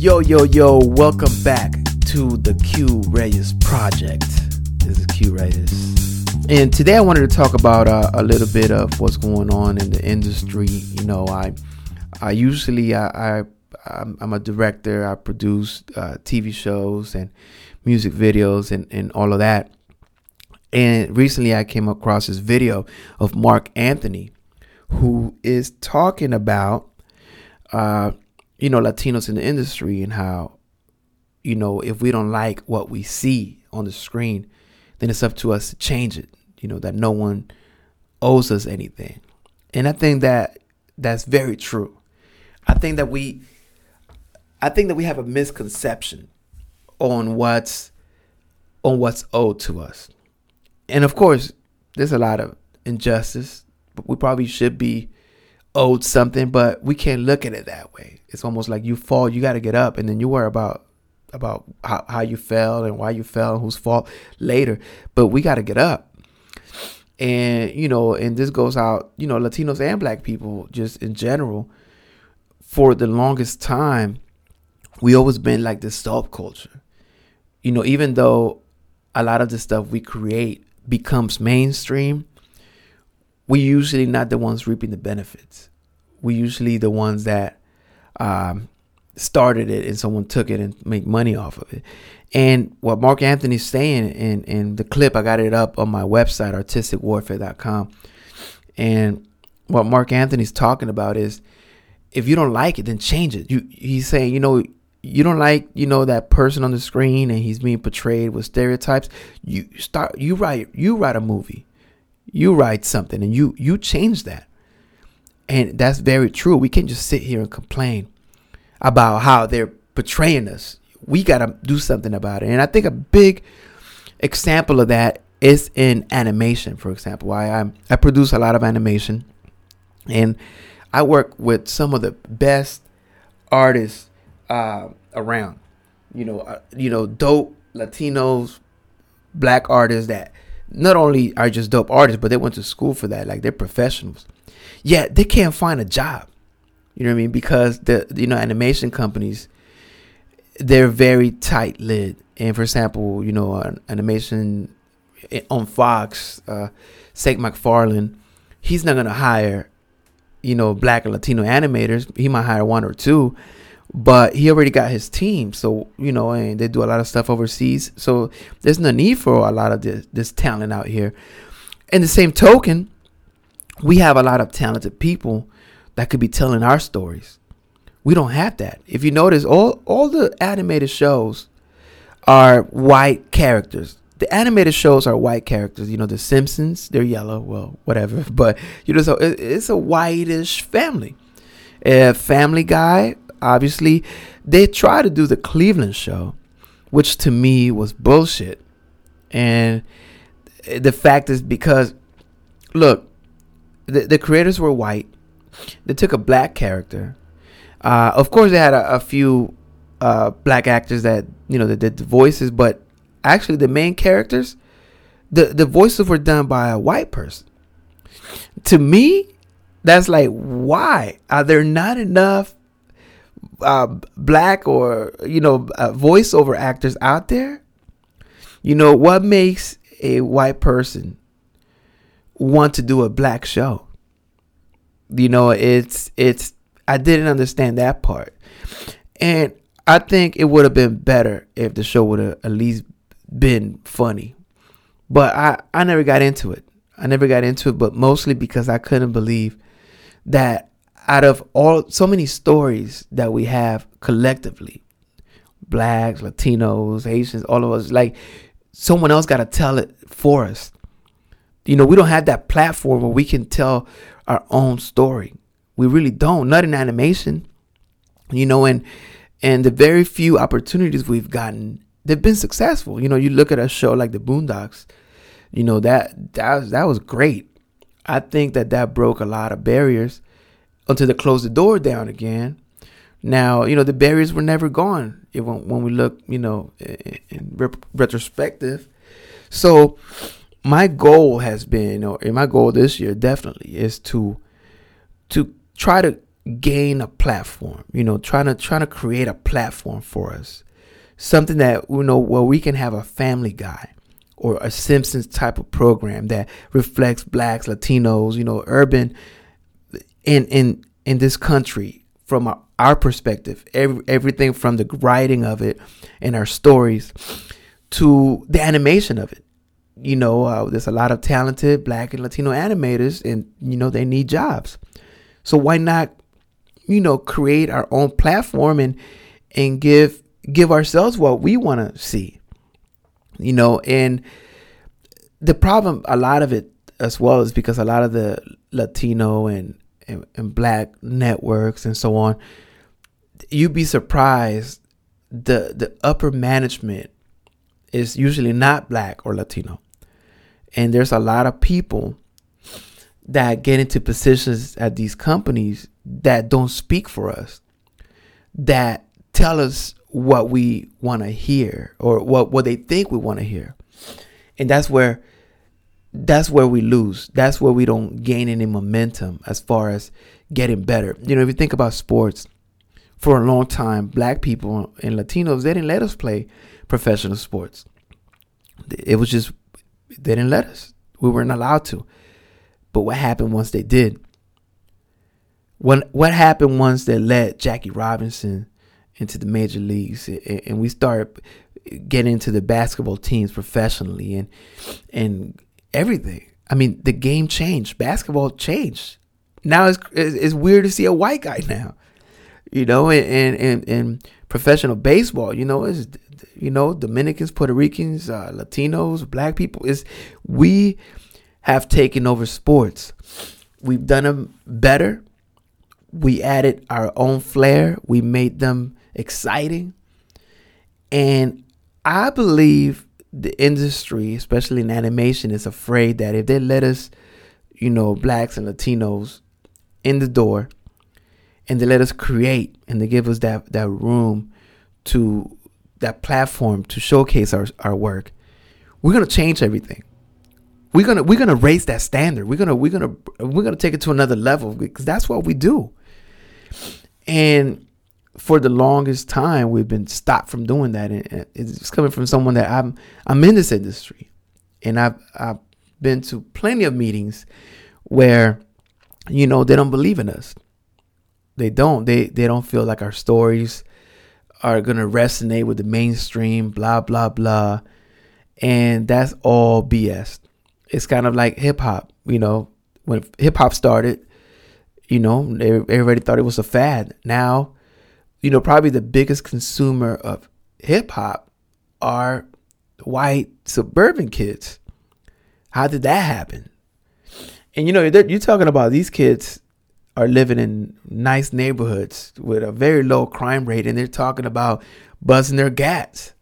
Yo, yo, yo, welcome back to the Q Reyes Project. This is Q Reyes. And today I wanted to talk about uh, a little bit of what's going on in the industry. You know, I I usually I, I I'm a director. I produce uh, TV shows and music videos and, and all of that. And recently I came across this video of Marc Anthony, who is talking about, uh, you know, Latinos in the industry and how, you know, if we don't like what we see on the screen, then it's up to us to change it. You know, that no one owes us anything. And I think that that's very true. I think that we, I think that we have a misconception on what's, on what's owed to us and of course, there's a lot of injustice. But we probably should be owed something, but we can't look at it that way. It's almost like you fall, you got to get up, and then you worry about about how, how you fell and why you fell and whose fault later. But we got to get up. And, you know, and this goes out, you know, Latinos and black people just in general, for the longest time, we always been like this subculture. You know, even though a lot of the stuff we create becomes mainstream, we usually not the ones reaping the benefits. We usually the ones that um, started it and someone took it and make money off of it. And what Marc Anthony's saying in, in the clip, I got it up on my website, artisticwarfare.com. And what Marc Anthony's talking about is if you don't like it, then change it. You, he's saying, you know, you don't like you know that person on the screen and he's being portrayed with stereotypes you start you write you write a movie you write something and you you change that. And that's very true. We can't just sit here and complain about how they're betraying us. We got to do something about it. And i think a big example of that is in animation for example. I i, I produce a lot of animation and i work with some of the best artists uh, around. You know, uh, you know, dope Latinos, black artists that not only are just dope artists, but they went to school for that. Like they're professionals. Yet they can't find a job. You know what I mean? Because the you know animation companies, they're very tight lid. And for example, you know, an animation on Fox, uh, Seth MacFarlane, he's not gonna hire, you know, black or Latino animators. He might hire one or two, but he already got his team so you know and they do a lot of stuff overseas. So there's no need for a lot of this, this talent out here. In the same token we have a lot of talented people that could be telling our stories. We don't have that. If you notice all all the animated shows are white characters. The animated shows are white characters. You know the simpsons they're yellow well whatever but you know so it's a whitish family. A family guy obviously, they tried to do the Cleveland show, which to me was bullshit. And the fact is because, look, the, the creators were white. They took a black character. Uh, of course, they had a, a few uh, black actors that you know that did the voices, but actually, the main characters, the the voices were done by a white person. To me, that's like, why are there not enough uh, black or you know uh, voiceover actors out there, you know what makes a white person want to do a black show? You know, it's it's I didn't understand that part, and I think it would have been better if the show would have at least been funny, but I I never got into it. I never got into it, but mostly because I couldn't believe that out of all so many stories that we have collectively blacks latinos haitians all of us like someone else got to tell it for us. You know we don't have that platform where we can tell our own story. We really don't not in animation you know and and the very few opportunities we've gotten they've been successful. You know you look at a show like the boondocks you know that that that was great. I think that that broke a lot of barriers until they closed the door down again. Now, you know, the barriers were never gone when, when we look, you know, in, in retrospective. So, my goal has been, or my goal this year definitely is to to try to gain a platform, you know, trying to trying to create a platform for us. Something that you know where we can have a family guy or a Simpsons type of program that reflects blacks, Latinos, you know, urban in in in this country from our, our perspective, every, everything from the writing of it and our stories to the animation of it. You know, uh, there's a lot of talented black and Latino animators, and you know they need jobs. So why not, you know, create our own platform and and give give ourselves what we want to see. You know, and the problem, a lot of it as well, is because a lot of the Latino and and, and black networks and so on, you'd be surprised the the upper management is usually not black or Latino. And there's a lot of people that get into positions at these companies that don't speak for us, that tell us what we want to hear or what, what they think we want to hear. And that's where that's where we lose. That's where we don't gain any momentum as far as getting better. You know, if you think about sports, for a long time, black people and Latinos, they didn't let us play professional sports. It was just, they didn't let us. We weren't allowed to. But what happened once they did? When, what happened once they let Jackie Robinson into the major leagues and, and we started getting into the basketball teams professionally and and everything. I mean, the game changed. Basketball changed. Now it's, it's weird to see a white guy now, you know, and and and professional baseball, you know, is you know Dominicans, Puerto Ricans, uh, Latinos, Black people. Is we have taken over sports. We've done them better. We added our own flair. We made them exciting, and I believe the industry, especially in animation, is afraid that if they let us, you know, blacks and Latinos in the door and they let us create and they give us that, that room to that platform to showcase our, our work, we're gonna change everything. We're gonna we're gonna raise that standard. We're gonna we're gonna we're gonna take it to another level because that's what we do. And for the longest time we've been stopped from doing that. And it's coming from someone that I'm I'm in this industry. And I've I've been to plenty of meetings where you know they don't believe in us. They don't. They they don't feel like our stories are going to resonate with the mainstream blah blah blah. And that's all BS it's kind of like hip hop you know. When hip hop started you know everybody thought it was a fad. Now you know, probably the biggest consumer of hip hop are white suburban kids. How did that happen? And you know, you're talking about these kids are living in nice neighborhoods with a very low crime rate, and they're talking about buzzing their gats,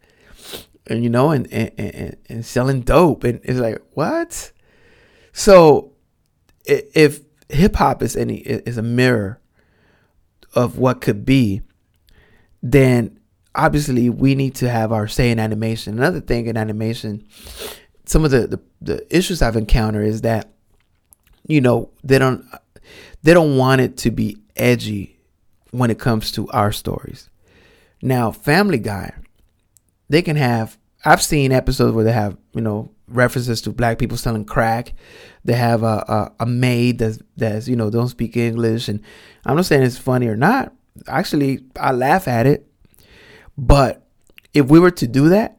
and you know, and and, and, and selling dope, and it's like what? So, if hip hop is any is a mirror of what could be, then obviously we need to have our say in animation. Another thing in animation, some of the, the, the issues I've encountered is that, you know, they don't they don't want it to be edgy when it comes to our stories. Now, Family Guy, they can have I've seen episodes where they have, you know, references to black people selling crack. They have a, a, a maid that's, that's, you know, don't speak English. And I'm not saying it's funny or not, actually I laugh at it. But if we were to do that,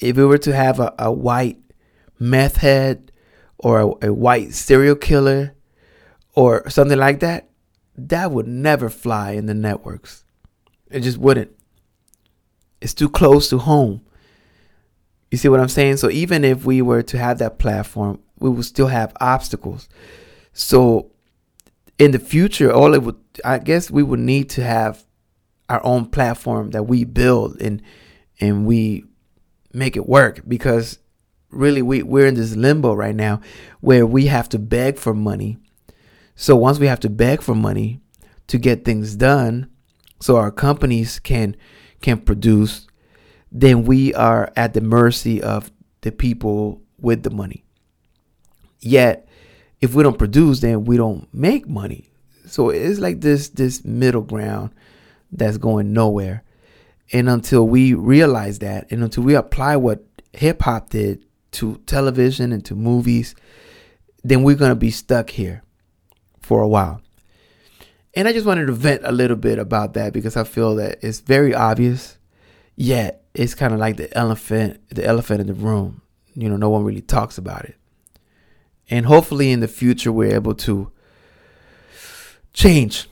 if we were to have a, a white meth head or a, a white serial killer or something like that, that would never fly in the networks. It just wouldn't. It's too close to home. You see what I'm saying? So even if we were to have that platform, we would still have obstacles. So in the future, all it would, I guess, we would need to have our own platform that we build and and we make it work because really we we're in this limbo right now where we have to beg for money. So once we have to beg for money to get things done, so our companies can can produce, then we are at the mercy of the people with the money. Yet if we don't produce, then we don't make money. So it's like this this middle ground that's going nowhere. And until we realize that, and until we apply what hip hop did to television and to movies, then we're gonna be stuck here for a while. And I just wanted to vent a little bit about that because I feel that it's very obvious, yet it's kind of like the elephant, the elephant in the room. You know, no one really talks about it. And hopefully in the future we're able to change.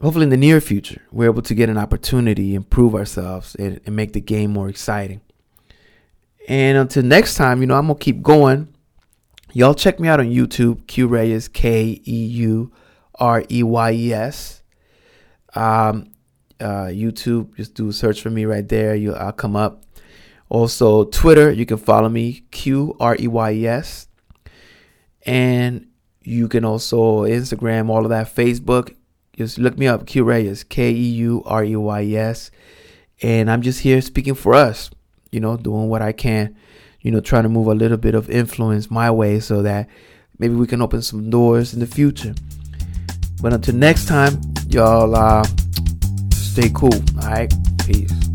Hopefully in the near future we're able to get an opportunity, improve ourselves, and, and make the game more exciting. And until next time, you know, I'm gonna keep going. Y'all check me out on YouTube, Q Reyes, K E U R E Y E S. Um, uh, YouTube, just do a search for me right there. You, I'll come up. Also, Twitter, you can follow me, Q R E Y E S. And you can also Instagram, all of that, Facebook. Just look me up, Q Reyes, K E U R E Y S. And I'm just here speaking for us, you know, doing what I can, you know, trying to move a little bit of influence my way so that maybe we can open some doors in the future. But until next time, y'all uh, stay cool. All right. Peace.